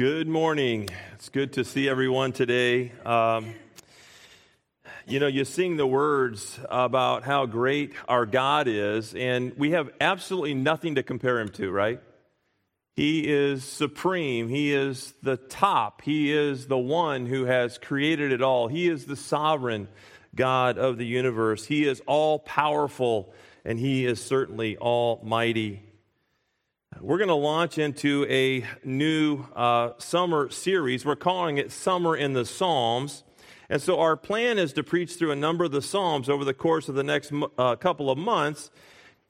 Good morning. It's good to see everyone today. Um, you know, you sing the words about how great our God is, and we have absolutely nothing to compare him to, right? He is supreme. He is the top. He is the one who has created it all. He is the sovereign God of the universe. He is all powerful, and He is certainly almighty. We're going to launch into a new uh, summer series. We're calling it Summer in the Psalms. And so our plan is to preach through a number of the Psalms over the course of the next uh, couple of months.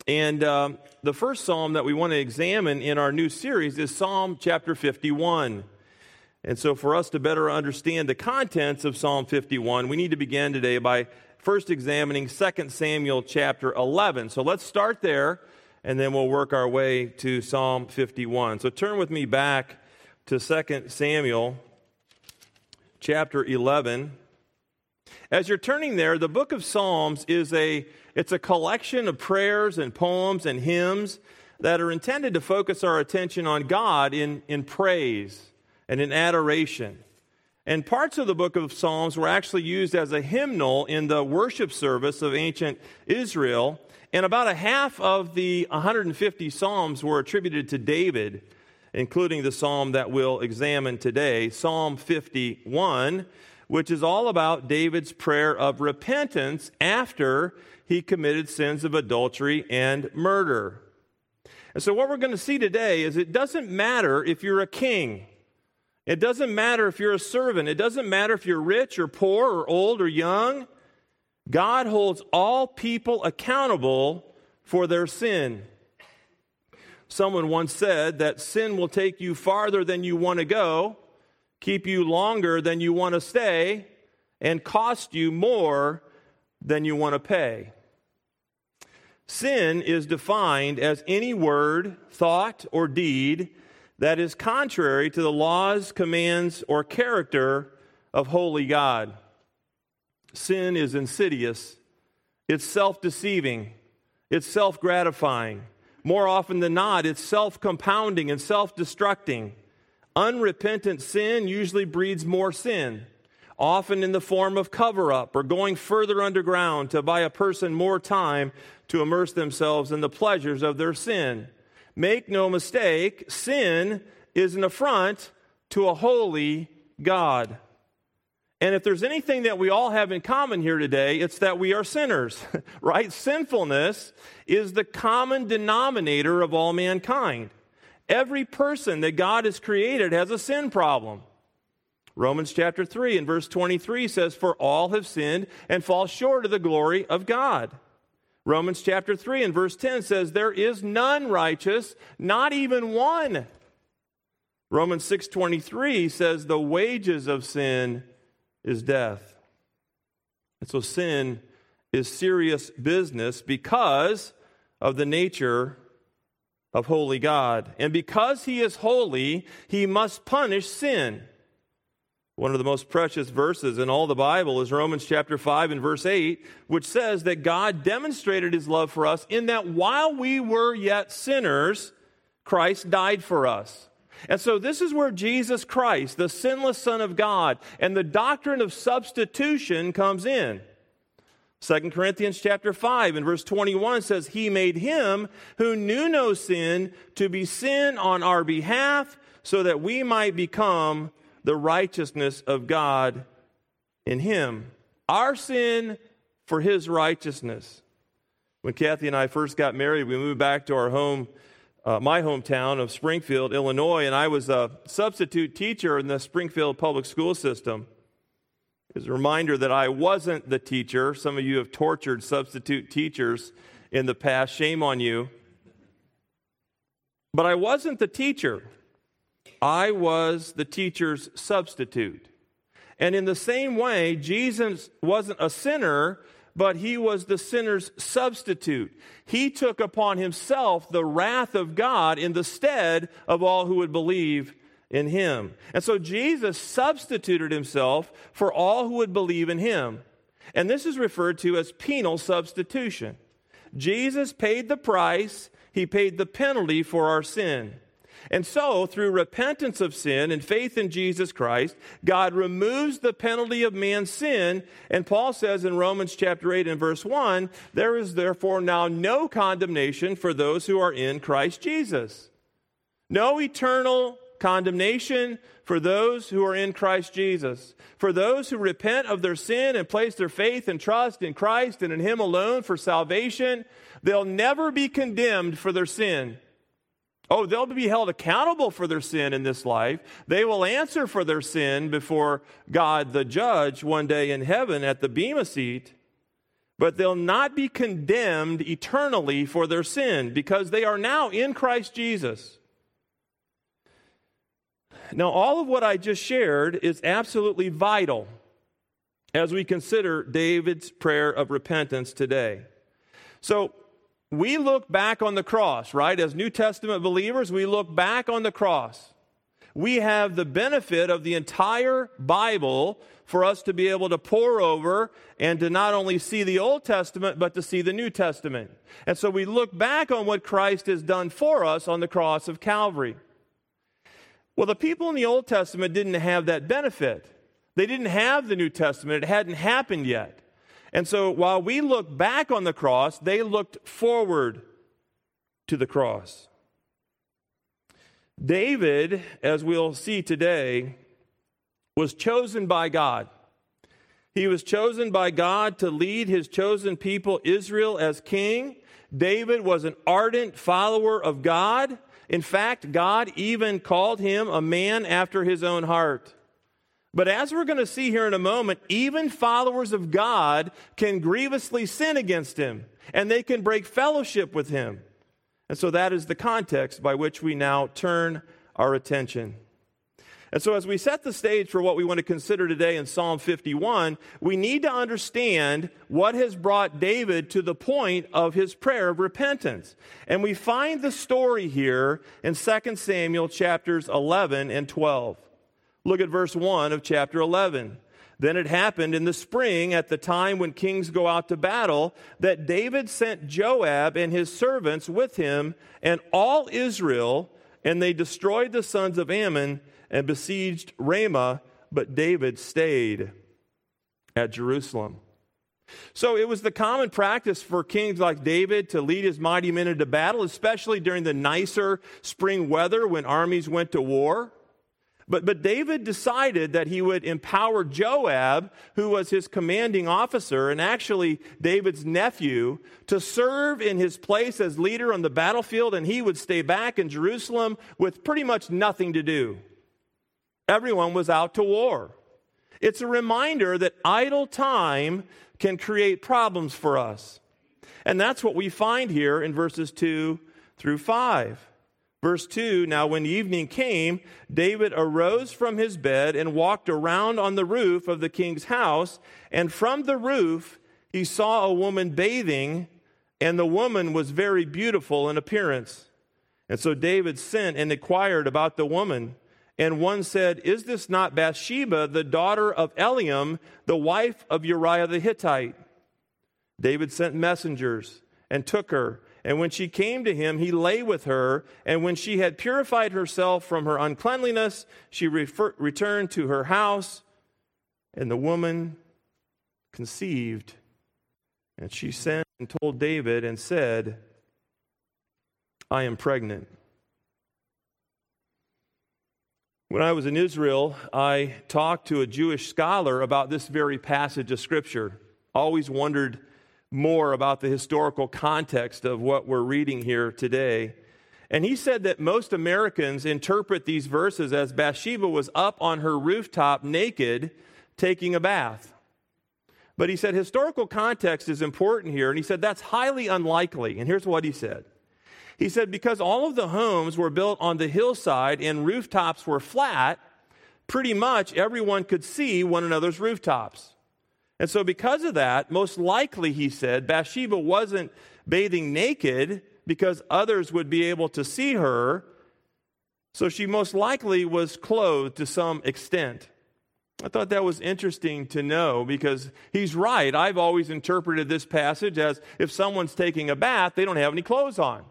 And uh, the first Psalm that we want to examine in our new series is Psalm chapter 51. And so, for us to better understand the contents of Psalm 51, we need to begin today by first examining 2 Samuel chapter 11. So, let's start there and then we'll work our way to Psalm 51. So turn with me back to 2 Samuel chapter 11. As you're turning there, the book of Psalms is a it's a collection of prayers and poems and hymns that are intended to focus our attention on God in, in praise and in adoration. And parts of the book of Psalms were actually used as a hymnal in the worship service of ancient Israel and about a half of the 150 Psalms were attributed to David, including the Psalm that we'll examine today, Psalm 51, which is all about David's prayer of repentance after he committed sins of adultery and murder. And so, what we're going to see today is it doesn't matter if you're a king. It doesn't matter if you're a servant. It doesn't matter if you're rich or poor or old or young. God holds all people accountable for their sin. Someone once said that sin will take you farther than you want to go, keep you longer than you want to stay, and cost you more than you want to pay. Sin is defined as any word, thought, or deed that is contrary to the laws, commands, or character of holy God. Sin is insidious, it's self deceiving, it's self gratifying. More often than not, it's self compounding and self destructing. Unrepentant sin usually breeds more sin, often in the form of cover up or going further underground to buy a person more time to immerse themselves in the pleasures of their sin. Make no mistake, sin is an affront to a holy God. And if there's anything that we all have in common here today, it's that we are sinners, right? Sinfulness is the common denominator of all mankind. Every person that God has created has a sin problem. Romans chapter 3 and verse 23 says, For all have sinned and fall short of the glory of God. Romans chapter 3 and verse 10 says, There is none righteous, not even one. Romans 6:23 says the wages of sin is death. And so sin is serious business because of the nature of holy God. And because he is holy, he must punish sin. One of the most precious verses in all the Bible is Romans chapter 5 and verse 8, which says that God demonstrated his love for us in that while we were yet sinners, Christ died for us. And so this is where Jesus Christ, the sinless Son of God, and the doctrine of substitution comes in. 2 Corinthians chapter 5 and verse 21 says, He made him who knew no sin to be sin on our behalf so that we might become the righteousness of God in him. Our sin for his righteousness. When Kathy and I first got married, we moved back to our home uh, my hometown of Springfield, Illinois, and I was a substitute teacher in the Springfield public school system. It's a reminder that I wasn't the teacher. Some of you have tortured substitute teachers in the past. Shame on you. But I wasn't the teacher, I was the teacher's substitute. And in the same way, Jesus wasn't a sinner, but he was the sinner's substitute. He took upon himself the wrath of God in the stead of all who would believe in him. And so Jesus substituted himself for all who would believe in him. And this is referred to as penal substitution. Jesus paid the price, he paid the penalty for our sin. And so, through repentance of sin and faith in Jesus Christ, God removes the penalty of man's sin. And Paul says in Romans chapter 8 and verse 1 there is therefore now no condemnation for those who are in Christ Jesus. No eternal condemnation for those who are in Christ Jesus. For those who repent of their sin and place their faith and trust in Christ and in Him alone for salvation, they'll never be condemned for their sin. Oh, they'll be held accountable for their sin in this life. They will answer for their sin before God the judge one day in heaven at the Bema seat. But they'll not be condemned eternally for their sin because they are now in Christ Jesus. Now, all of what I just shared is absolutely vital as we consider David's prayer of repentance today. So, we look back on the cross, right? As New Testament believers, we look back on the cross. We have the benefit of the entire Bible for us to be able to pore over and to not only see the Old Testament, but to see the New Testament. And so we look back on what Christ has done for us on the cross of Calvary. Well, the people in the Old Testament didn't have that benefit. They didn't have the New Testament, it hadn't happened yet. And so while we look back on the cross, they looked forward to the cross. David, as we'll see today, was chosen by God. He was chosen by God to lead his chosen people, Israel, as king. David was an ardent follower of God. In fact, God even called him a man after his own heart. But as we're going to see here in a moment, even followers of God can grievously sin against him and they can break fellowship with him. And so that is the context by which we now turn our attention. And so, as we set the stage for what we want to consider today in Psalm 51, we need to understand what has brought David to the point of his prayer of repentance. And we find the story here in 2 Samuel chapters 11 and 12. Look at verse 1 of chapter 11. Then it happened in the spring, at the time when kings go out to battle, that David sent Joab and his servants with him and all Israel, and they destroyed the sons of Ammon and besieged Rabbah, but David stayed at Jerusalem. So it was the common practice for kings like David to lead his mighty men into battle, especially during the nicer spring weather when armies went to war. But, but David decided that he would empower Joab, who was his commanding officer and actually David's nephew, to serve in his place as leader on the battlefield, and he would stay back in Jerusalem with pretty much nothing to do. Everyone was out to war. It's a reminder that idle time can create problems for us. And that's what we find here in verses 2 through 5. Verse 2 Now, when evening came, David arose from his bed and walked around on the roof of the king's house. And from the roof, he saw a woman bathing, and the woman was very beautiful in appearance. And so David sent and inquired about the woman. And one said, Is this not Bathsheba, the daughter of Eliam, the wife of Uriah the Hittite? David sent messengers and took her. And when she came to him, he lay with her. And when she had purified herself from her uncleanliness, she refer- returned to her house. And the woman conceived. And she sent and told David and said, I am pregnant. When I was in Israel, I talked to a Jewish scholar about this very passage of Scripture. Always wondered more about the historical context of what we're reading here today. And he said that most Americans interpret these verses as Bathsheba was up on her rooftop naked taking a bath. But he said historical context is important here. And he said that's highly unlikely. And here's what he said He said, because all of the homes were built on the hillside and rooftops were flat, pretty much everyone could see one another's rooftops. And so, because of that, most likely, he said, Bathsheba wasn't bathing naked because others would be able to see her. So, she most likely was clothed to some extent. I thought that was interesting to know because he's right. I've always interpreted this passage as if someone's taking a bath, they don't have any clothes on.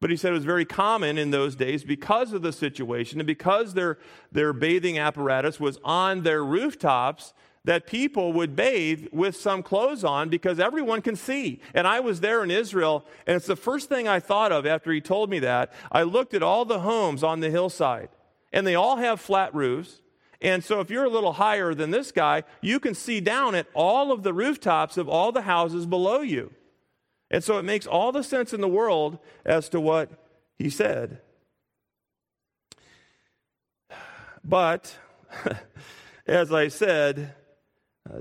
But he said it was very common in those days because of the situation and because their, their bathing apparatus was on their rooftops that people would bathe with some clothes on because everyone can see. And I was there in Israel, and it's the first thing I thought of after he told me that. I looked at all the homes on the hillside, and they all have flat roofs. And so if you're a little higher than this guy, you can see down at all of the rooftops of all the houses below you. And so it makes all the sense in the world as to what he said. But, as I said,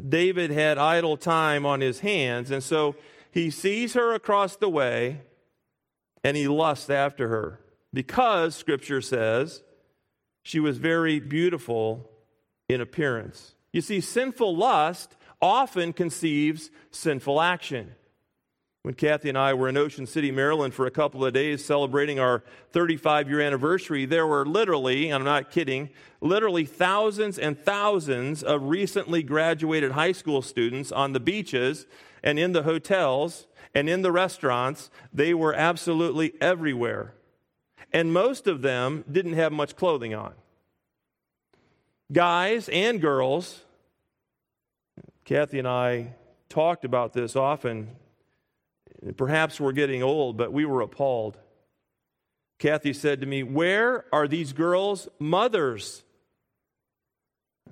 David had idle time on his hands, and so he sees her across the way and he lusts after her because, Scripture says, she was very beautiful in appearance. You see, sinful lust often conceives sinful action. When Kathy and I were in Ocean City, Maryland for a couple of days celebrating our 35 year anniversary, there were literally, I'm not kidding, literally thousands and thousands of recently graduated high school students on the beaches and in the hotels and in the restaurants. They were absolutely everywhere. And most of them didn't have much clothing on. Guys and girls, Kathy and I talked about this often Perhaps we're getting old, but we were appalled. Kathy said to me, Where are these girls' mothers?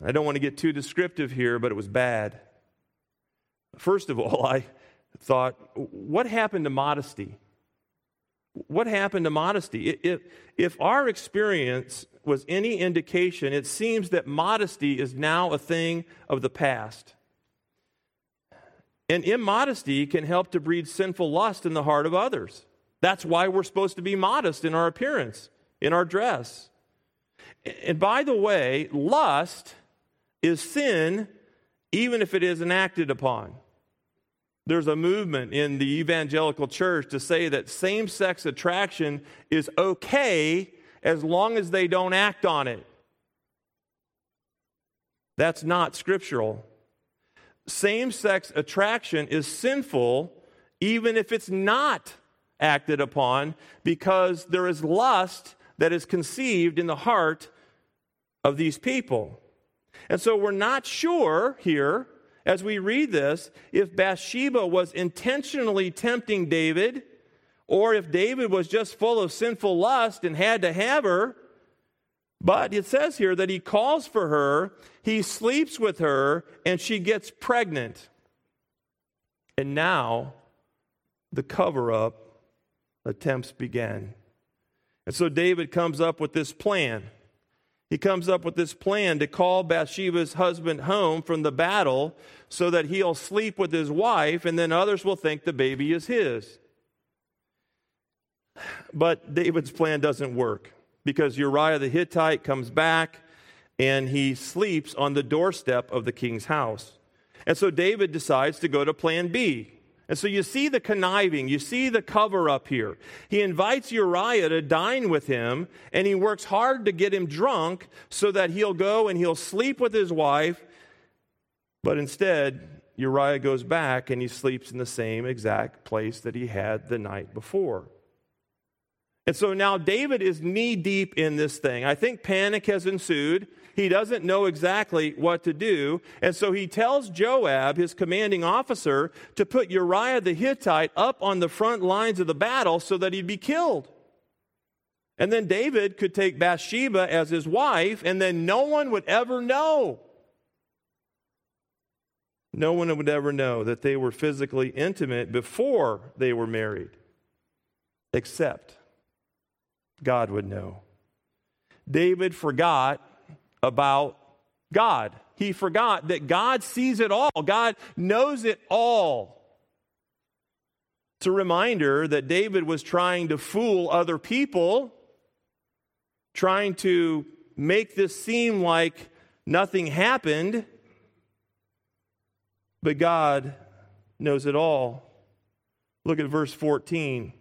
I don't want to get too descriptive here, but it was bad. First of all, I thought, What happened to modesty? What happened to modesty? If, if our experience was any indication, it seems that modesty is now a thing of the past. And immodesty can help to breed sinful lust in the heart of others. That's why we're supposed to be modest in our appearance, in our dress. And by the way, lust is sin even if it isn't acted upon. There's a movement in the evangelical church to say that same sex attraction is okay as long as they don't act on it. That's not scriptural same sex attraction is sinful even if it's not acted upon because there is lust that is conceived in the heart of these people. And so we're not sure here as we read this if Bathsheba was intentionally tempting David or if David was just full of sinful lust and had to have her. But it says here that he calls for her, he sleeps with her, and she gets pregnant. And now the cover up attempts begin. And so David comes up with this plan. He comes up with this plan to call Bathsheba's husband home from the battle so that he'll sleep with his wife, and then others will think the baby is his. But David's plan doesn't work because Uriah the Hittite comes back and he sleeps on the doorstep of the king's house. And so David decides to go to plan B. And so you see the conniving, you see the cover up here. He invites Uriah to dine with him, and he works hard to get him drunk so that he'll go and he'll sleep with his wife. But instead, Uriah goes back and he sleeps in the same exact place that he had the night before. And so now David is knee deep in this thing. I think panic has ensued. He doesn't know exactly what to do. And so he tells Joab, his commanding officer, to put Uriah the Hittite up on the front lines of the battle so that he'd be killed. And then David could take Bathsheba as his wife, and then no one would ever know. No one would ever know that they were physically intimate before they were married, except God would know. David forgot about God. He forgot that God sees it all, God knows it all. It's a reminder that David was trying to fool other people, trying to make this seem like nothing happened, but God knows it all. Look at verse 14.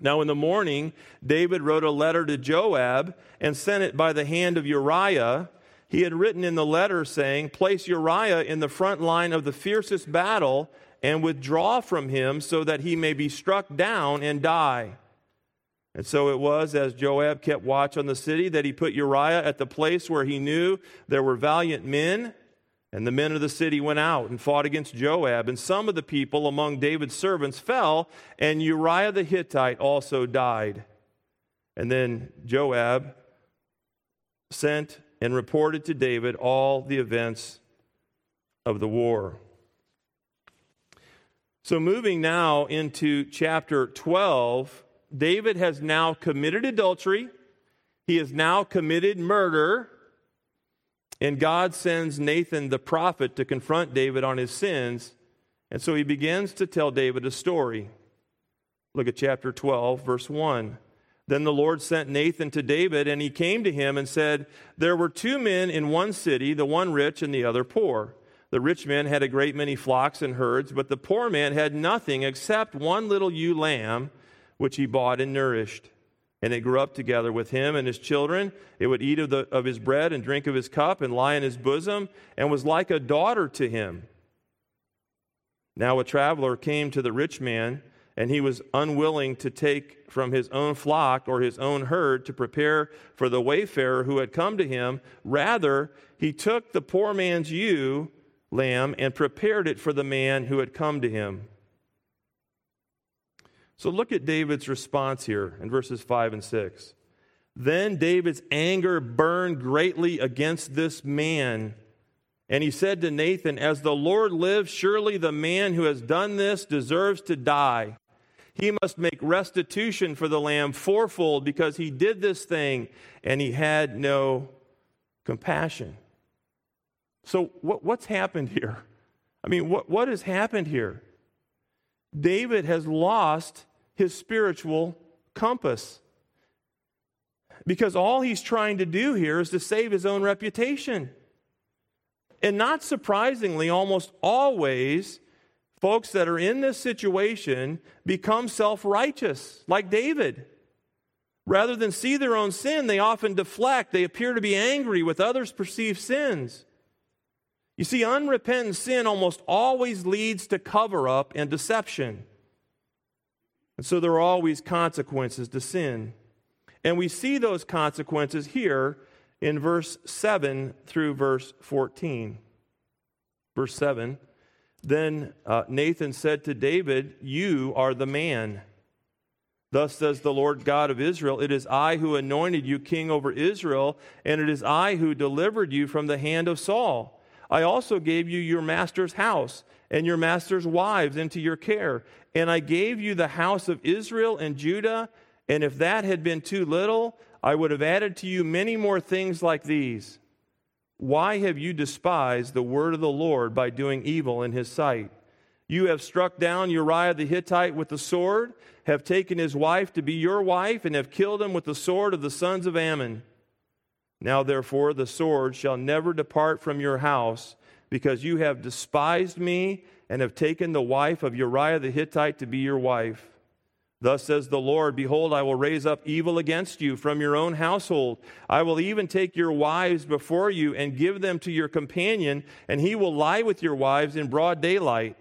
Now, in the morning, David wrote a letter to Joab and sent it by the hand of Uriah. He had written in the letter saying, Place Uriah in the front line of the fiercest battle and withdraw from him so that he may be struck down and die. And so it was, as Joab kept watch on the city, that he put Uriah at the place where he knew there were valiant men. And the men of the city went out and fought against Joab. And some of the people among David's servants fell, and Uriah the Hittite also died. And then Joab sent and reported to David all the events of the war. So, moving now into chapter 12, David has now committed adultery, he has now committed murder, and God sends Nathan the prophet to confront David on his sins. And so he begins to tell David a story. Look at chapter 12, verse 1. Then the Lord sent Nathan to David, and he came to him and said, There were two men in one city, the one rich and the other poor. The rich man had a great many flocks and herds, but the poor man had nothing except one little ewe lamb, which he bought and nourished. And it grew up together with him and his children. It would eat of, the, of his bread and drink of his cup and lie in his bosom, and was like a daughter to him. Now a traveler came to the rich man and he was unwilling to take from his own flock or his own herd to prepare for the wayfarer who had come to him. Rather, he took the poor man's ewe lamb and prepared it for the man who had come to him. So look at David's response here in verses 5 and 6. Then David's anger burned greatly against this man. And he said to Nathan, As the Lord lives, surely the man who has done this deserves to die he must make restitution for the lamb fourfold because he did this thing and he had no compassion. So, what, what's happened here? I mean, what, what has happened here? David has lost his spiritual compass because all he's trying to do here is to save his own reputation. And not surprisingly, almost always, folks that are in this situation become self righteous, like David. Rather than see their own sin, they often deflect. They appear to be angry with others' perceived sins. You see, unrepentant sin almost always leads to cover up and deception. And so there are always consequences to sin. And we see those consequences here in verse 7 through verse 14. Verse 7 then uh, Nathan said to David, You are the man. Thus says the Lord God of Israel It is I who anointed you king over Israel, and it is I who delivered you from the hand of Saul. I also gave you your master's house and your master's wives into your care. And I gave you the house of Israel and Judah. And if that had been too little, I would have added to you many more things like these. Why have you despised the word of the Lord by doing evil in his sight? You have struck down Uriah the Hittite with the sword, have taken his wife to be your wife, and have killed him with the sword of the sons of Ammon. Now, therefore, the sword shall never depart from your house, because you have despised me and have taken the wife of Uriah the Hittite to be your wife. Thus says the Lord Behold, I will raise up evil against you from your own household. I will even take your wives before you and give them to your companion, and he will lie with your wives in broad daylight.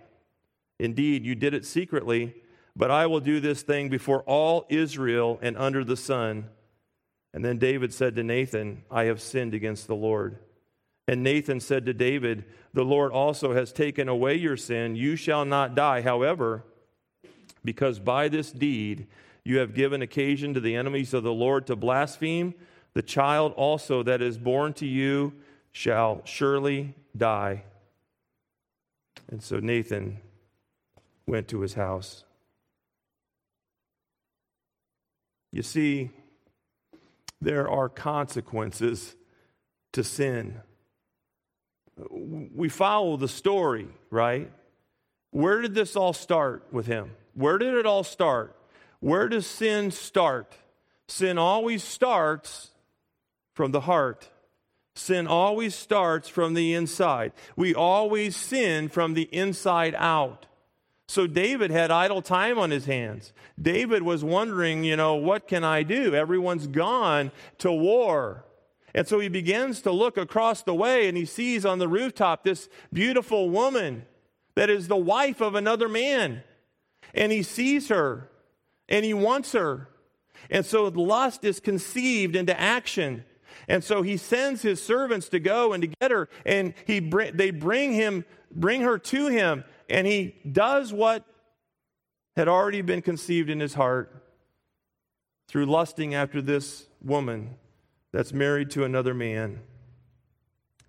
Indeed, you did it secretly, but I will do this thing before all Israel and under the sun. And then David said to Nathan, I have sinned against the Lord. And Nathan said to David, The Lord also has taken away your sin. You shall not die. However, because by this deed you have given occasion to the enemies of the Lord to blaspheme. The child also that is born to you shall surely die. And so Nathan went to his house. You see, there are consequences to sin. We follow the story, right? Where did this all start with him? Where did it all start? Where does sin start? Sin always starts from the heart. Sin always starts from the inside. We always sin from the inside out. So David had idle time on his hands. David was wondering, you know, what can I do? Everyone's gone to war. And so he begins to look across the way and he sees on the rooftop this beautiful woman that is the wife of another man and he sees her and he wants her. And so lust is conceived into action. And so he sends his servants to go and to get her, and he they bring him, bring her to him, and he does what had already been conceived in his heart through lusting after this woman that's married to another man.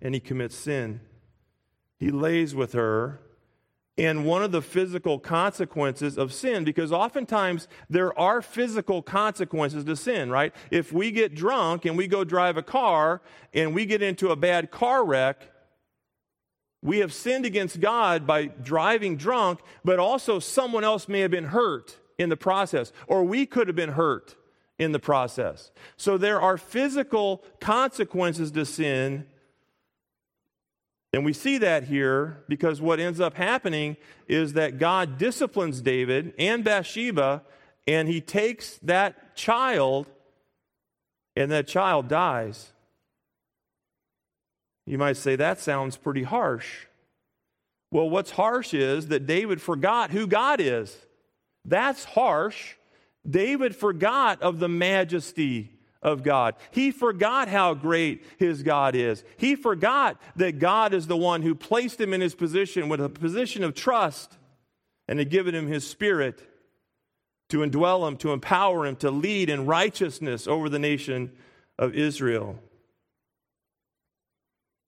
And he commits sin. He lays with her, and one of the physical consequences of sin, because oftentimes there are physical consequences to sin, right? If we get drunk and we go drive a car and we get into a bad car wreck, we have sinned against God by driving drunk, but also someone else may have been hurt in the process, or we could have been hurt in the process. So there are physical consequences to sin and we see that here because what ends up happening is that God disciplines David and Bathsheba, and he takes that child, and that child dies. You might say that sounds pretty harsh. Well, what's harsh is that David forgot who God is. That's harsh. David forgot of the majesty of God. He forgot how great his God is. He forgot that God is the one who placed him in his position with a position of trust and had given him his spirit to indwell him, to empower him, to lead in righteousness over the nation of Israel.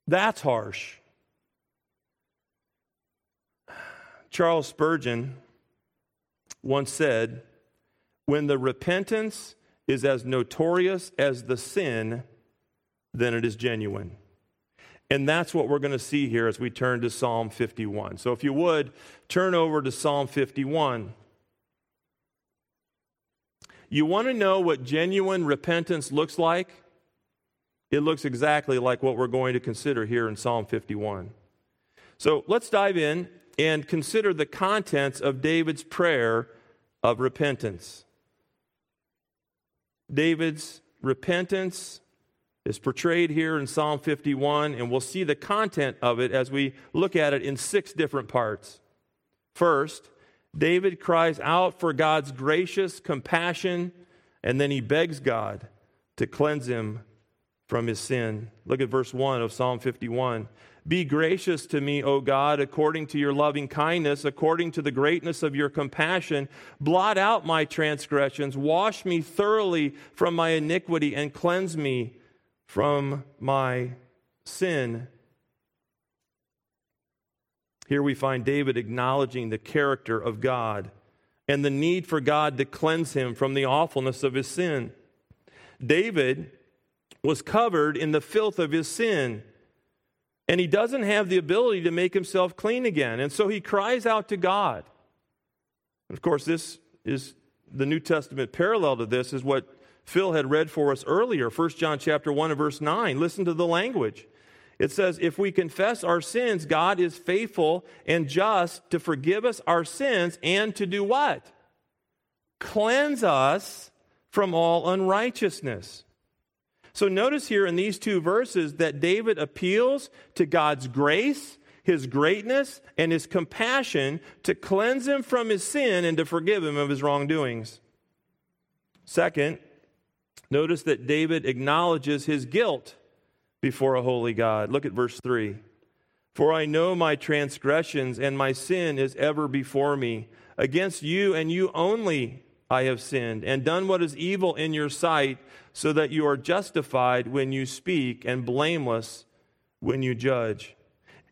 That's harsh. Charles Spurgeon once said, When the repentance is as notorious as the sin, then it is genuine. And that's what we're going to see here as we turn to Psalm 51. So if you would, turn over to Psalm 51. You want to know what genuine repentance looks like? It looks exactly like what we're going to consider here in Psalm 51. So let's dive in and consider the contents of David's prayer of repentance. David's repentance is portrayed here in Psalm 51, and we'll see the content of it as we look at it in six different parts. First, David cries out for God's gracious compassion, and then he begs God to cleanse him from his sin. Look at verse 1 of Psalm 51. Be gracious to me, O God, according to your loving kindness, according to the greatness of your compassion. Blot out my transgressions, wash me thoroughly from my iniquity, and cleanse me from my sin. Here we find David acknowledging the character of God and the need for God to cleanse him from the awfulness of his sin. David was covered in the filth of his sin and he doesn't have the ability to make himself clean again. And so he cries out to God. And Of course, this is the New Testament parallel to this is what Phil had read for us earlier, 1 John chapter 1 and verse 9. Listen to the language. It says, If we confess our sins, God is faithful and just to forgive us our sins and to do what? Cleanse us from all unrighteousness. So notice here in these two verses that David appeals to God's grace, his greatness, and his compassion to cleanse him from his sin and to forgive him of his wrongdoings. Second, notice that David acknowledges his guilt before a holy God. Look at verse 3. For I know my transgressions, and my sin is ever before me. Against you and you only I have sinned, and done what is evil in your sight so that you are justified when you speak and blameless when you judge.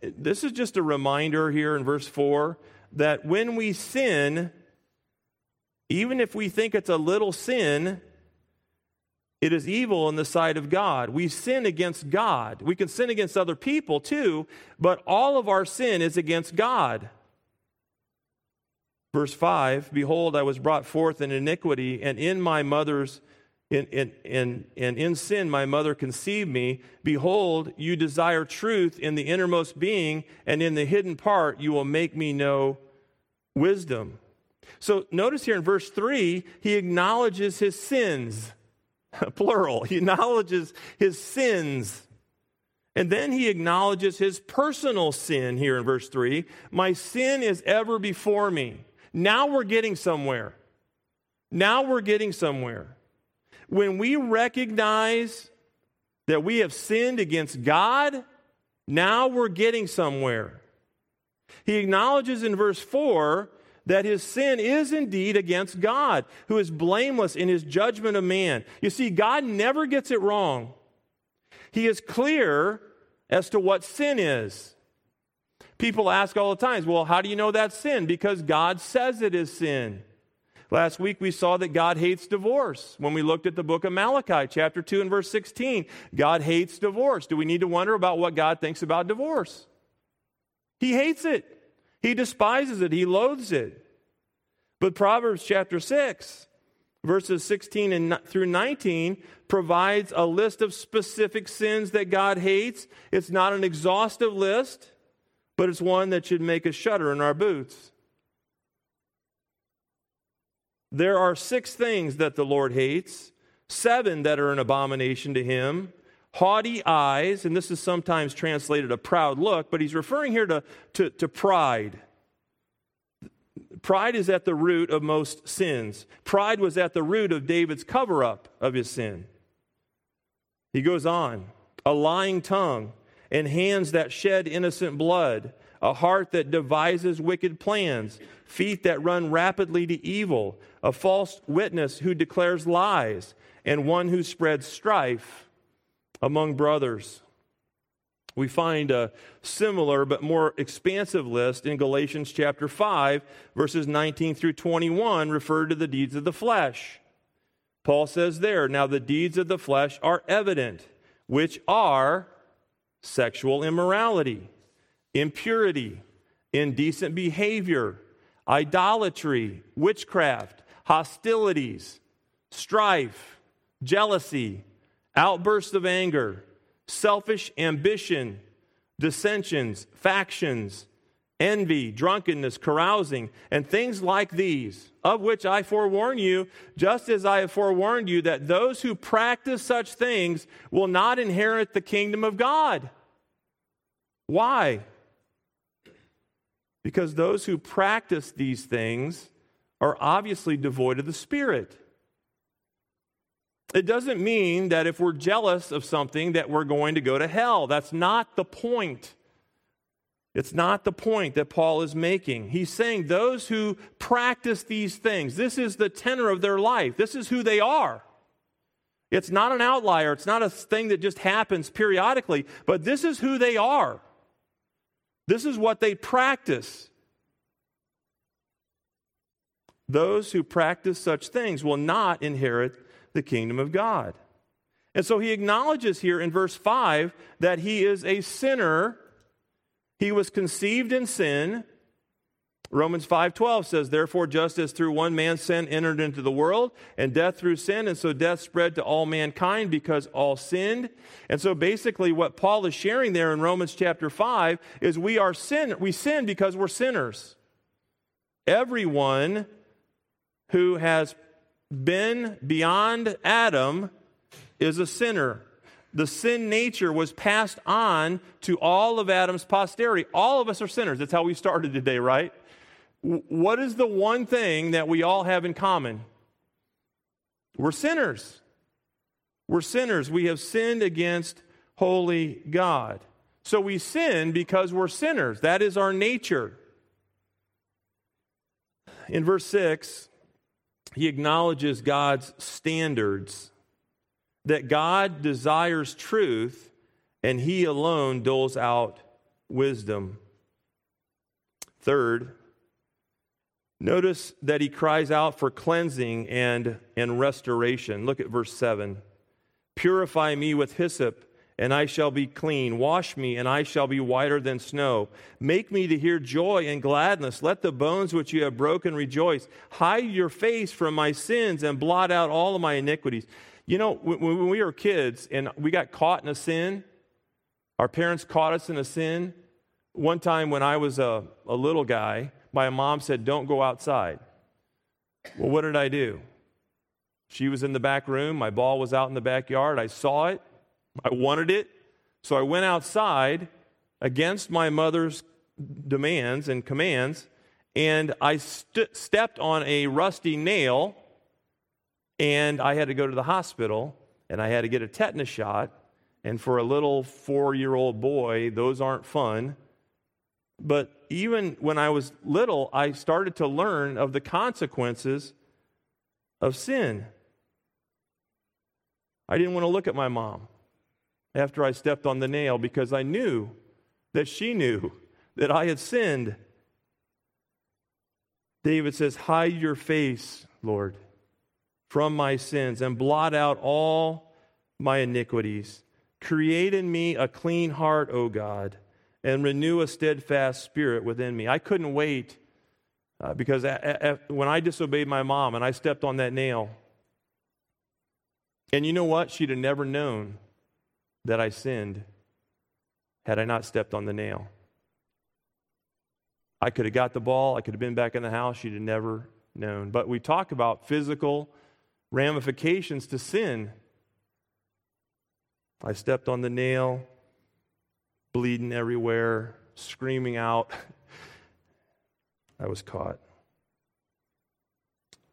This is just a reminder here in verse 4 that when we sin, even if we think it's a little sin, it is evil in the sight of God. We sin against God. We can sin against other people too, but all of our sin is against God. Verse 5 Behold, I was brought forth in iniquity, and in my mother's in, in, in, and in sin my mother conceived me. Behold, you desire truth in the innermost being, and in the hidden part you will make me know wisdom. So notice here in verse 3, he acknowledges his sins, plural. He acknowledges his sins. And then he acknowledges his personal sin here in verse 3. My sin is ever before me. Now we're getting somewhere. Now we're getting somewhere. When we recognize that we have sinned against God, now we're getting somewhere. He acknowledges in verse 4 that his sin is indeed against God, who is blameless in his judgment of man. You see, God never gets it wrong. He is clear as to what sin is. People ask all the time, well, how do you know that's sin? Because God says it is sin. Last week we saw that God hates divorce. When we looked at the book of Malachi, chapter 2 and verse 16, God hates divorce. Do we need to wonder about what God thinks about divorce? He hates it. He despises it. He loathes it. But Proverbs chapter 6, verses 16 and through 19 provides a list of specific sins that God hates. It's not an exhaustive list, but it's one that should make us shudder in our boots. There are six things that the Lord hates, seven that are an abomination to him. Haughty eyes, and this is sometimes translated a proud look, but he's referring here to, to, to pride. Pride is at the root of most sins. Pride was at the root of David's cover up of his sin. He goes on a lying tongue and hands that shed innocent blood, a heart that devises wicked plans, feet that run rapidly to evil, a false witness who declares lies, and one who spreads strife among brothers. We find a similar but more expansive list in Galatians chapter 5, verses 19 through 21, referred to the deeds of the flesh. Paul says there, Now the deeds of the flesh are evident, which are sexual immorality impurity, indecent behavior, idolatry, witchcraft, hostilities, strife, jealousy, outbursts of anger, selfish ambition, dissensions, factions, envy, drunkenness, carousing, and things like these, of which I forewarn you, just as I have forewarned you, that those who practice such things will not inherit the kingdom of God. Why? Because those who practice these things are obviously devoid of the Spirit. It doesn't mean that if we're jealous of something that we're going to go to hell. That's not the point. It's not the point that Paul is making. He's saying those who practice these things, this is the tenor of their life. This is who they are. It's not an outlier. It's not a thing that just happens periodically, but this is who they are. This is what they practice. Those who practice such things will not inherit the kingdom of God. And so he acknowledges here in verse 5 that he is a sinner. He was conceived in sin. Romans 5:12 says therefore just as through one man sin entered into the world and death through sin and so death spread to all mankind because all sinned. And so basically what Paul is sharing there in Romans chapter 5 is we are sin we sin because we're sinners. Everyone who has been beyond Adam is a sinner. The sin nature was passed on to all of Adam's posterity. All of us are sinners. That's how we started today, right? What is the one thing that we all have in common? We're sinners. We're sinners. We have sinned against holy God. So we sin because we're sinners. That is our nature. In verse 6, he acknowledges God's standards, that God desires truth, and he alone doles out wisdom. Third, Notice that he cries out for cleansing and, and restoration. Look at verse 7. Purify me with hyssop, and I shall be clean. Wash me, and I shall be whiter than snow. Make me to hear joy and gladness. Let the bones which you have broken rejoice. Hide your face from my sins and blot out all of my iniquities. You know, when we were kids and we got caught in a sin, our parents caught us in a sin. One time when I was a, a little guy, my mom said, Don't go outside. Well, what did I do? She was in the back room. My ball was out in the backyard. I saw it. I wanted it. So I went outside against my mother's demands and commands, and I st- stepped on a rusty nail And I had to go to the hospital and I had to get a tetanus shot. And for a little four year old boy, those aren't fun. But even when I was little, I started to learn of the consequences of sin. I didn't want to look at my mom after I stepped on the nail because I knew that she knew that I had sinned. David says, Hide your face, Lord, from my sins and blot out all my iniquities. Create in me a clean heart, O God, and renew a steadfast spirit within me. I couldn't wait uh, because a, a, when I disobeyed my mom and I stepped on that nail, and you know what? She'd have never known that I sinned had I not stepped on the nail. I could have got the ball, I could have been back in the house, she'd have never known. But we talk about physical ramifications to sin. I stepped on the nail, bleeding everywhere, screaming out. I was caught.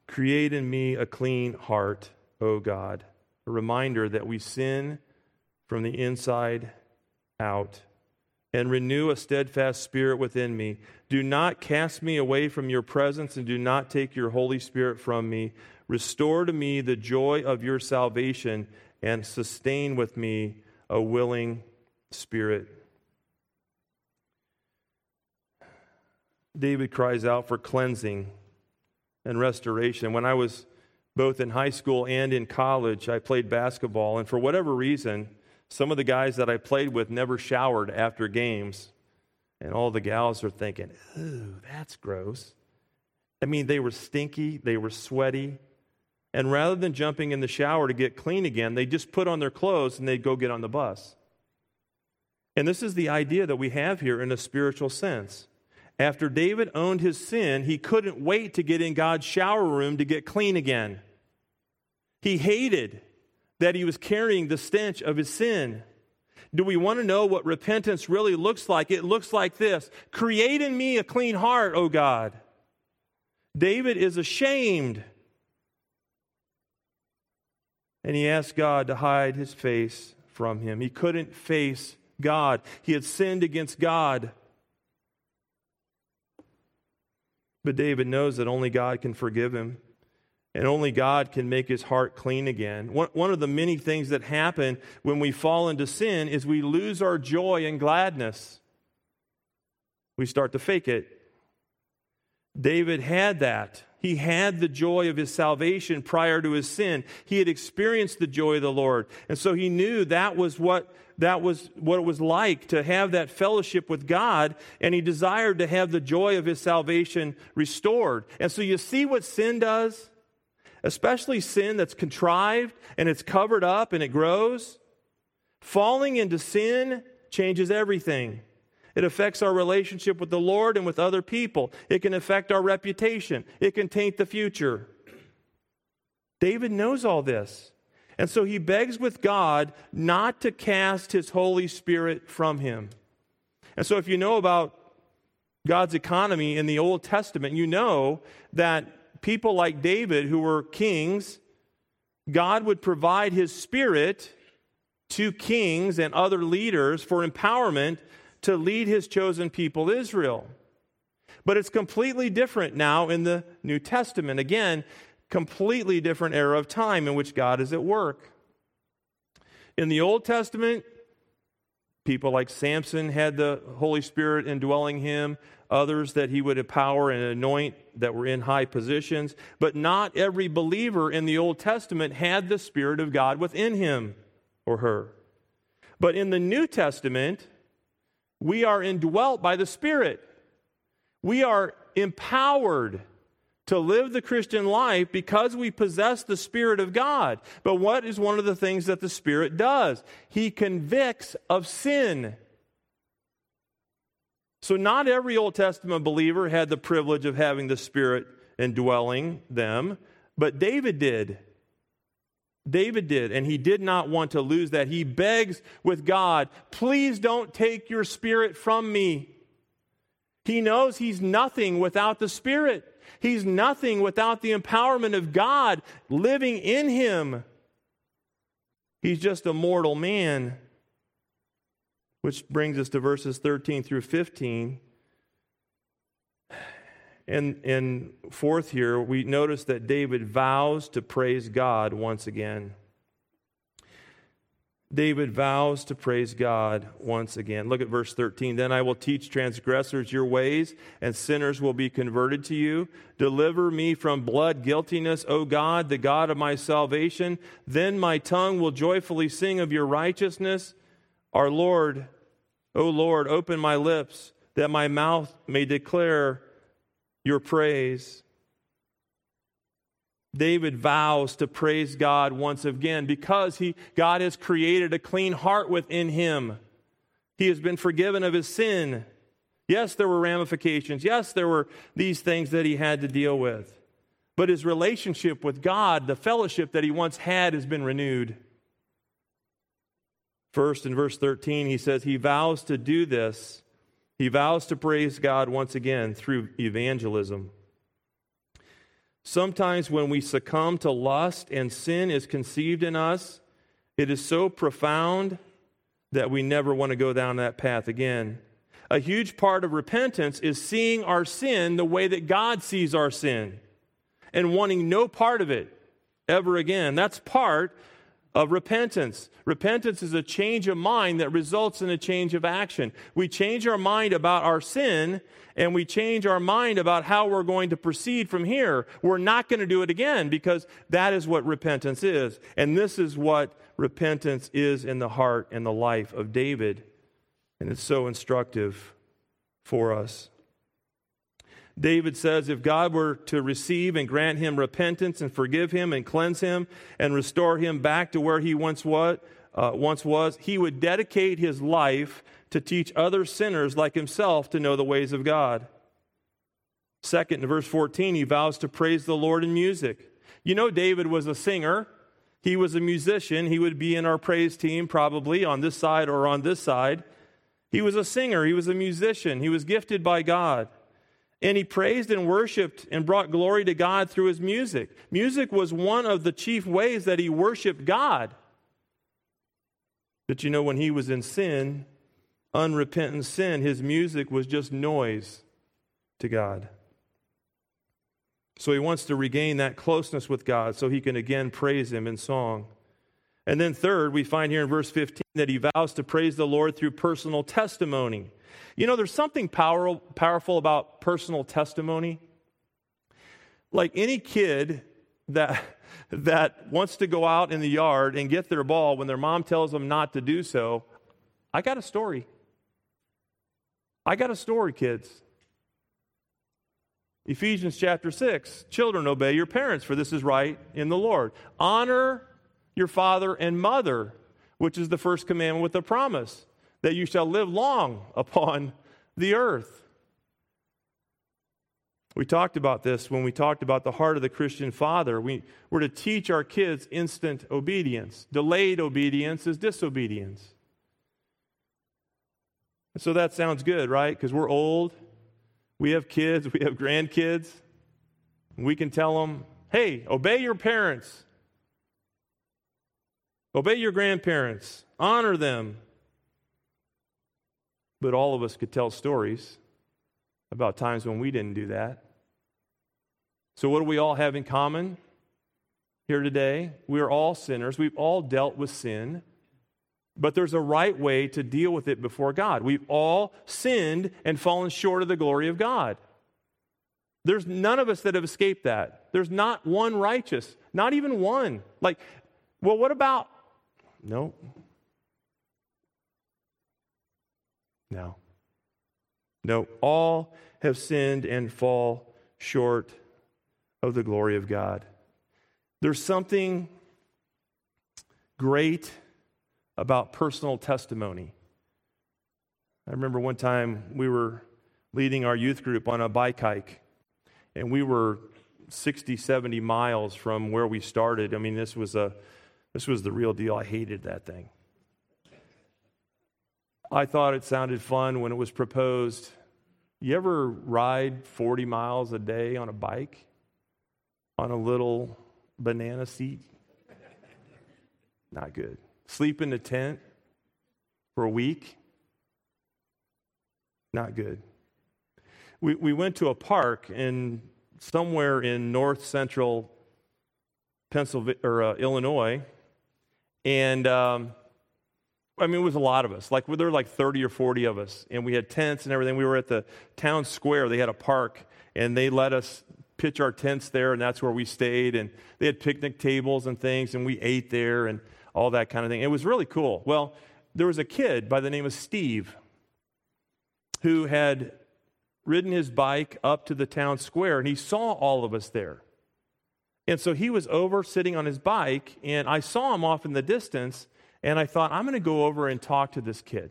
Create in me a clean heart, O God. A reminder that we sin from the inside out. And renew a steadfast spirit within me. Do not cast me away from your presence, and do not take your Holy Spirit from me. Restore to me the joy of your salvation, and sustain with me a willing spirit. David cries out for cleansing and restoration. When I was both in high school and in college, I played basketball, and for whatever reason, some of the guys that I played with never showered after games. And all the gals are thinking, ooh, that's gross. I mean, they were stinky, they were sweaty. And rather than jumping in the shower to get clean again, they just put on their clothes and they'd go get on the bus. And this is the idea that we have here in a spiritual sense. After David owned his sin, he couldn't wait to get in God's shower room to get clean again. He hated that he was carrying the stench of his sin. Do we want to know what repentance really looks like? It looks like this Create in me a clean heart, O God. David is ashamed. And he asked God to hide his face from him. He couldn't face God, he had sinned against God. But David knows that only God can forgive him. And only God can make his heart clean again. One, of the many things that happen when we fall into sin is we lose our joy and gladness. We start to fake it. David had that. He had the joy of his salvation prior to his sin. He had experienced the joy of the Lord. And so he knew that was what that was what it was like to have that fellowship with God, and he desired to have the joy of his salvation restored. And so you see what sin does? especially sin that's contrived and it's covered up and it grows. Falling into sin changes everything. It affects our relationship with the Lord and with other people. It can affect our reputation. It can taint the future. David knows all this. And so he begs with God not to cast his Holy Spirit from him. And so, if you know about God's economy in the Old Testament, you know that people like David, who were kings, God would provide his spirit to kings and other leaders for empowerment to lead his chosen people, Israel. But it's completely different now in the New Testament. Again, completely different era of time in which God is at work. In the Old Testament, people like Samson had the Holy Spirit indwelling him others that he would empower and anoint that were in high positions. But not every believer in the Old Testament had the Spirit of God within him or her. But in the New Testament, we are indwelt by the Spirit. We are empowered to live the Christian life because we possess the Spirit of God. But what is one of the things that the Spirit does? He convicts of sin. So, not every Old Testament believer had the privilege of having the Spirit indwelling them, but David did. David did, and he did not want to lose that. He begs with God, please don't take your Spirit from me. He knows he's nothing without the Spirit. He's nothing without the empowerment of God living in him. He's just a mortal man. Which brings us to verses 13 through 15. And, and fourth, here, we notice that David vows to praise God once again. David vows to praise God once again. Look at verse 13. Then I will teach transgressors your ways, and sinners will be converted to you. Deliver me from blood guiltiness, O God, the God of my salvation. Then my tongue will joyfully sing of your righteousness. Our Lord, O Lord, open my lips, that my mouth may declare your praise. David vows to praise God once again because he, God has created a clean heart within him. He has been forgiven of his sin. Yes, there were ramifications. Yes, there were these things that he had to deal with. But his relationship with God, the fellowship that he once had, has been renewed. First, in verse 13, he says he vows to do this. He vows to praise God once again through evangelism. Sometimes when we succumb to lust and sin is conceived in us, it is so profound that we never want to go down that path again. A huge part of repentance is seeing our sin the way that God sees our sin and wanting no part of it ever again. That's part of repentance. Repentance is a change of mind that results in a change of action. We change our mind about our sin and we change our mind about how we're going to proceed from here. We're not going to do it again because that is what repentance is. And this is what repentance is in the heart and the life of David. And it's so instructive for us. David says if God were to receive and grant him repentance and forgive him and cleanse him and restore him back to where he once was, uh, once was, he would dedicate his life to teach other sinners like himself to know the ways of God. Second, in verse 14, he vows to praise the Lord in music. You know, David was a singer. He was a musician. He would be in our praise team probably on this side or on this side. He was a singer. He was a musician. He was gifted by God. And he praised and worshiped and brought glory to God through his music. Music was one of the chief ways that he worshiped God. But you know, when he was in sin, unrepentant sin, his music was just noise to God. So he wants to regain that closeness with God so he can again praise him in song. And then, third, we find here in verse 15 that he vows to praise the Lord through personal testimony. You know, there's something power, powerful about personal testimony. Like any kid that, that wants to go out in the yard and get their ball when their mom tells them not to do so, I got a story. I got a story, kids. Ephesians chapter 6 Children, obey your parents, for this is right in the Lord. Honor your father and mother, which is the first commandment with a promise that you shall live long upon the earth. We talked about this when we talked about the heart of the Christian father. We, we're to teach our kids instant obedience. Delayed obedience is disobedience. So that sounds good, right? Because we're old, we have kids, we have grandkids. We can tell them, hey, obey your parents, obey your grandparents, honor them, but all of us could tell stories about times when we didn't do that. So, what do we all have in common here today? We are all sinners. We've all dealt with sin, but there's a right way to deal with it before God. We've all sinned and fallen short of the glory of God. There's none of us that have escaped that. There's not one righteous, not even one. Like, well, what about? No, No. No, all have sinned and fall short of the glory of God. There's something great about personal testimony. I remember one time we were leading our youth group on a bike hike, and we were 60, 70 miles from where we started. I mean, this was, a, this was the real deal. I hated that thing. I thought it sounded fun when it was proposed You ever ride 40 miles a day on a bike on a little banana seat? Not good. Sleep in a tent for a week? Not good. We, we went to a park in somewhere in north central Pennsylvania or uh, Illinois, and um, I mean, it was a lot of us. Like, there were like 30 or 40 of us, and we had tents and everything. We were at the town square. They had a park, and they let us pitch our tents there, and that's where we stayed. And they had picnic tables and things, and we ate there and all that kind of thing. It was really cool. Well, there was a kid by the name of Steve who had ridden his bike up to the town square, and he saw all of us there. And so he was over sitting on his bike, and I saw him off in the distance, and I thought, I'm going to go over and talk to this kid.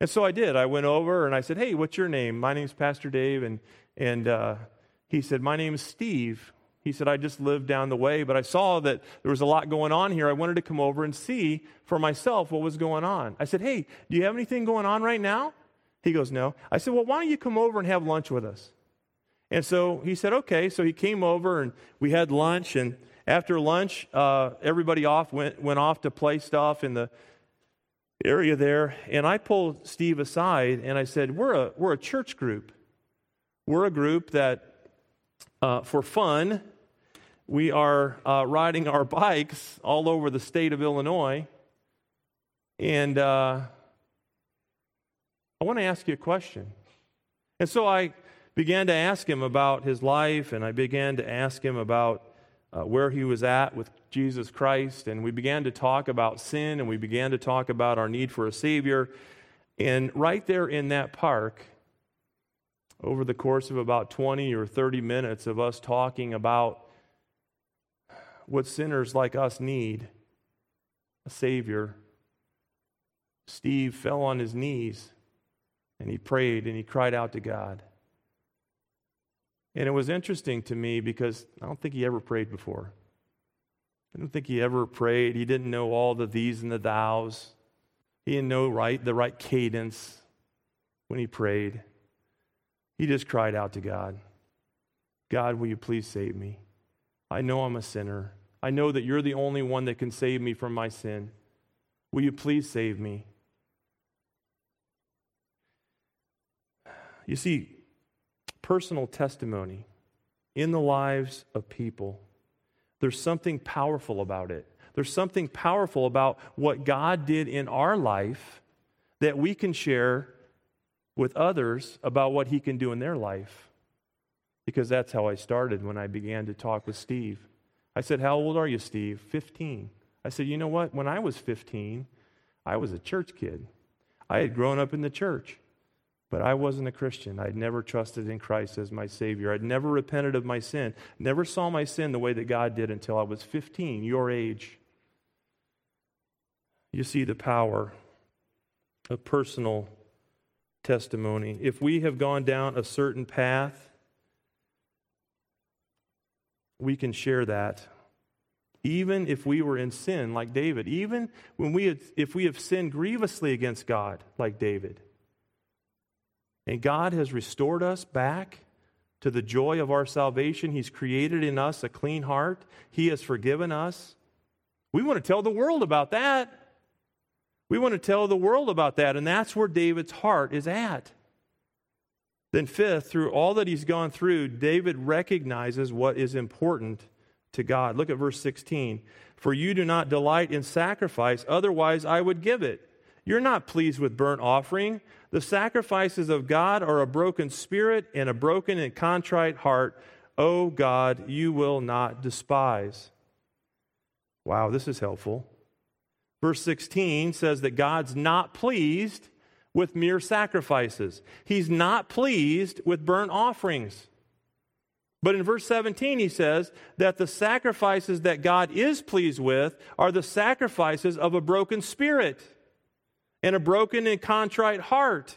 And so I did. I went over and I said, Hey, what's your name? My name's Pastor Dave. And, and uh, he said, My name is Steve. He said, I just lived down the way, but I saw that there was a lot going on here. I wanted to come over and see for myself what was going on. I said, Hey, do you have anything going on right now? He goes, No. I said, Well, why don't you come over and have lunch with us? And so he said, Okay. So he came over and we had lunch. And after lunch, uh, everybody off went, went off to play stuff in the area there. And I pulled Steve aside and I said, We're a, we're a church group. We're a group that, uh, for fun, we are uh, riding our bikes all over the state of Illinois. And uh, I want to ask you a question. And so I began to ask him about his life, and I began to ask him about uh, where he was at with Jesus Christ. And we began to talk about sin, and we began to talk about our need for a Savior. And right there in that park, over the course of about 20 or 30 minutes of us talking about what sinners like us need a Savior, Steve fell on his knees and he prayed and he cried out to God. And it was interesting to me because I don't think he ever prayed before. I don't think he ever prayed. He didn't know all the these and the thous. He didn't know right the right cadence when he prayed. He just cried out to God. God, will you please save me? I know I'm a sinner. I know that you're the only one that can save me from my sin. Will you please save me? You see, personal testimony in the lives of people, there's something powerful about it. There's something powerful about what God did in our life that we can share with others about what He can do in their life. Because that's how I started when I began to talk with Steve. I said, How old are you, Steve? 15. I said, You know what? When I was 15, I was a church kid. I had grown up in the church. But I wasn't a Christian. I'd never trusted in Christ as my Savior. I'd never repented of my sin. Never saw my sin the way that God did until I was 15, your age. You see the power of personal testimony. If we have gone down a certain path, we can share that. Even if we were in sin like David, even when we had, if we have sinned grievously against God like David, and God has restored us back to the joy of our salvation. He's created in us a clean heart. He has forgiven us. We want to tell the world about that. We want to tell the world about that. And that's where David's heart is at. Then, fifth, through all that he's gone through, David recognizes what is important to God. Look at verse 16. For you do not delight in sacrifice, otherwise I would give it. You're not pleased with burnt offering. The sacrifices of God are a broken spirit and a broken and contrite heart. O God, you will not despise. Wow, this is helpful. Verse 16 says that God's not pleased with mere sacrifices, He's not pleased with burnt offerings. But in verse 17, he says that the sacrifices that God is pleased with are the sacrifices of a broken spirit and a broken and contrite heart.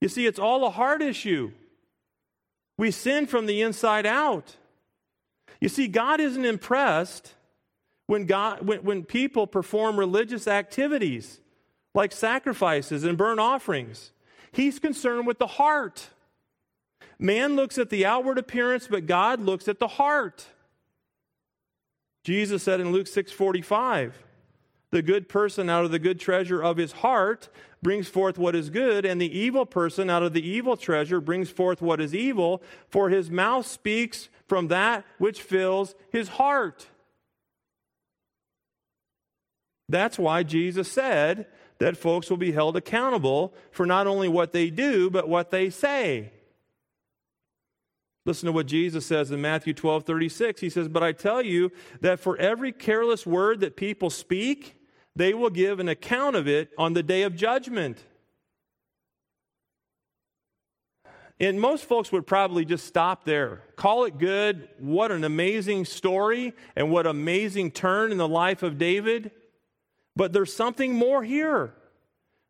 You see, it's all a heart issue. We sin from the inside out. You see, God isn't impressed when, God, when, when people perform religious activities like sacrifices and burnt offerings. He's concerned with the heart. Man looks at the outward appearance, but God looks at the heart. Jesus said in Luke 6:45, "The good person out of the good treasure of his heart brings forth what is good, and the evil person out of the evil treasure brings forth what is evil, for his mouth speaks from that which fills his heart." That's why Jesus said that folks will be held accountable for not only what they do, but what they say. Listen to what Jesus says in Matthew 12 36. He says, But I tell you that for every careless word that people speak, they will give an account of it on the day of judgment. And most folks would probably just stop there. Call it good. What an amazing story and what amazing turn in the life of David. But there's something more here.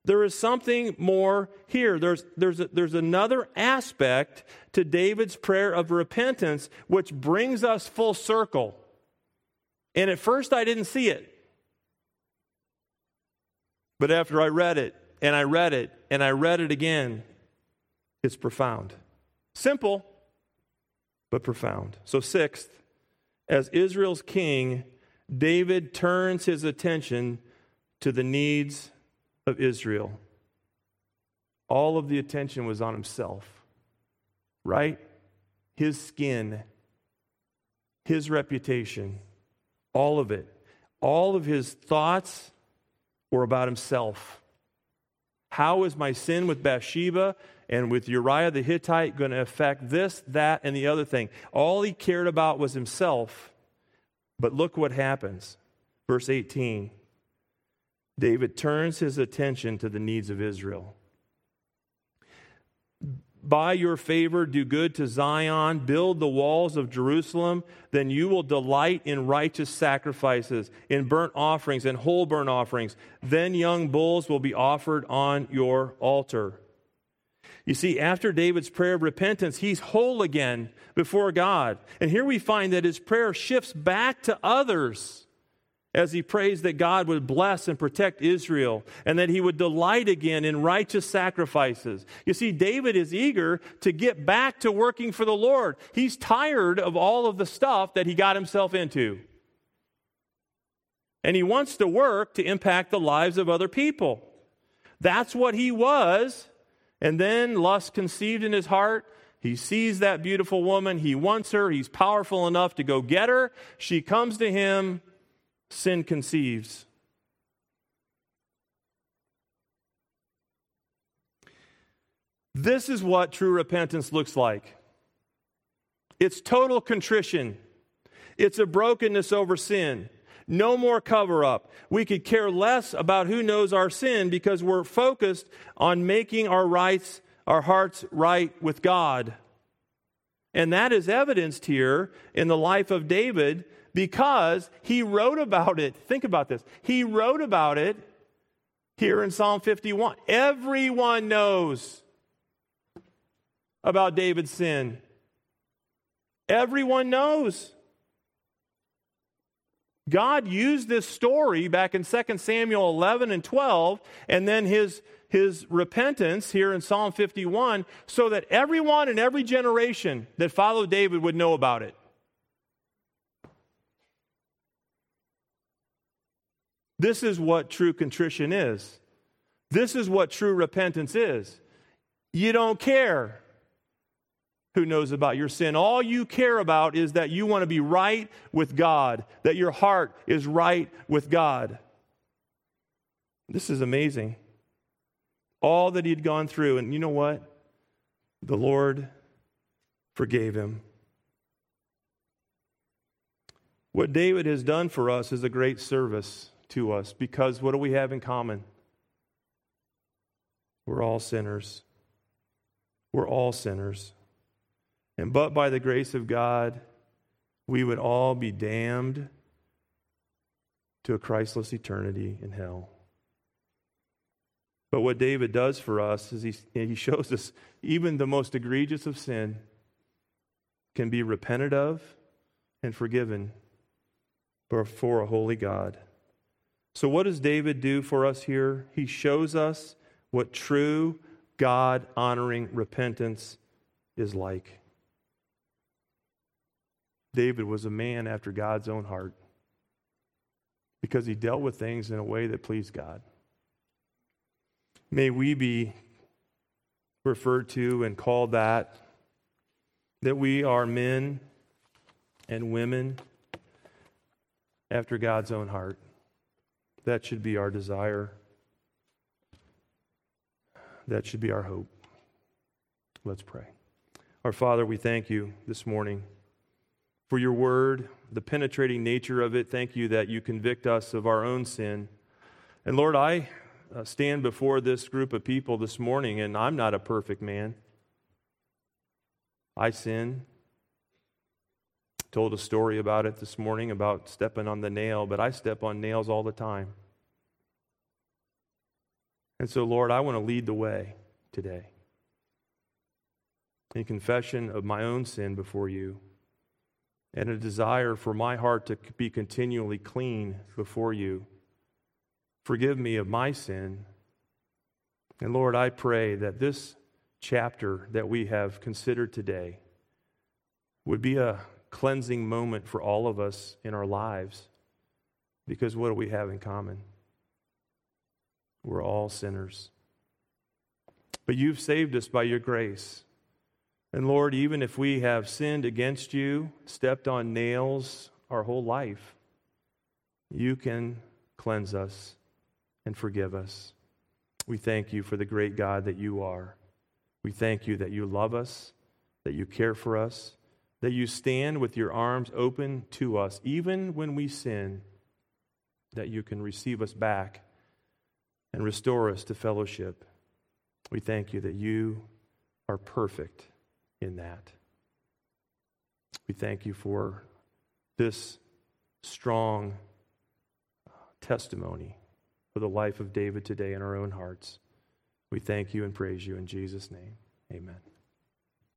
There is something more here. There's, there's, a, there's another aspect to David's prayer of repentance which brings us full circle. And at first I didn't see it. But after I read it, and I read it, and I read it again, it's profound. Simple, but profound. So, sixth, as Israel's king, David turns his attention to the needs of Israel. All of the attention was on himself, right? His skin, his reputation, all of it. All of his thoughts were about himself. How is my sin with Bathsheba and with Uriah the Hittite going to affect this, that, and the other thing? All he cared about was himself. But look what happens. Verse 18. David turns his attention to the needs of Israel. By your favor, do good to Zion, build the walls of Jerusalem, then you will delight in righteous sacrifices, in burnt offerings and whole burnt offerings. Then young bulls will be offered on your altar. You see, after David's prayer of repentance, he's whole again before God. And here we find that his prayer shifts back to others as he prays that God would bless and protect Israel and that he would delight again in righteous sacrifices. You see, David is eager to get back to working for the Lord. He's tired of all of the stuff that he got himself into. And he wants to work to impact the lives of other people. That's what he was. And then lust conceived in his heart. He sees that beautiful woman. He wants her. He's powerful enough to go get her. She comes to him sin conceives. This is what true repentance looks like it's total contrition, it's a brokenness over sin. No more cover up. We could care less about who knows our sin because we're focused on making our rights, our hearts right with God. And that is evidenced here in the life of David because he wrote about it. Think about this. He wrote about it here in Psalm 51. Everyone knows about David's sin. Everyone knows. God used this story back in 2 Samuel 11 and 12, and then his, his repentance here in Psalm 51, so that everyone in every generation that followed David would know about it. This is what true contrition is. This is what true repentance is. You don't care who knows about your sin. All you care about is that you want to be right with God, that your heart is right with God. This is amazing. All that he'd gone through, and you know what? The Lord forgave him. What David has done for us is a great service to us because what do we have in common? We're all sinners. We're all sinners. And but by the grace of God, we would all be damned to a Christless eternity in hell. But what David does for us is he, he shows us even the most egregious of sin can be repented of and forgiven before a holy God. So, what does David do for us here? He shows us what true, God honoring repentance is like. David was a man after God's own heart because he dealt with things in a way that pleased God. May we be referred to and called that, that we are men and women after God's own heart. That should be our desire. That should be our hope. Let's pray. Our Father, we thank you this morning for your word, the penetrating nature of it. Thank you that you convict us of our own sin. And Lord, I uh, stand before this group of people this morning, and I'm not a perfect man. I sin. Told a story about it this morning about stepping on the nail, but I step on nails all the time. And so, Lord, I want to lead the way today in confession of my own sin before you and a desire for my heart to be continually clean before you. Forgive me of my sin. And Lord, I pray that this chapter that we have considered today would be a cleansing moment for all of us in our lives. Because what do we have in common? We're all sinners. But you've saved us by your grace. And Lord, even if we have sinned against you, stepped on nails our whole life, you can cleanse us and forgive us. We thank you for the great God that you are. We thank you that you love us, that you care for us, that you stand with your arms open to us, even when we sin, that you can receive us back and restore us to fellowship. We thank you that you are perfect in that. We thank you for this strong uh, testimony for the life of David today in our own hearts. We thank you and praise you in Jesus' name. Amen.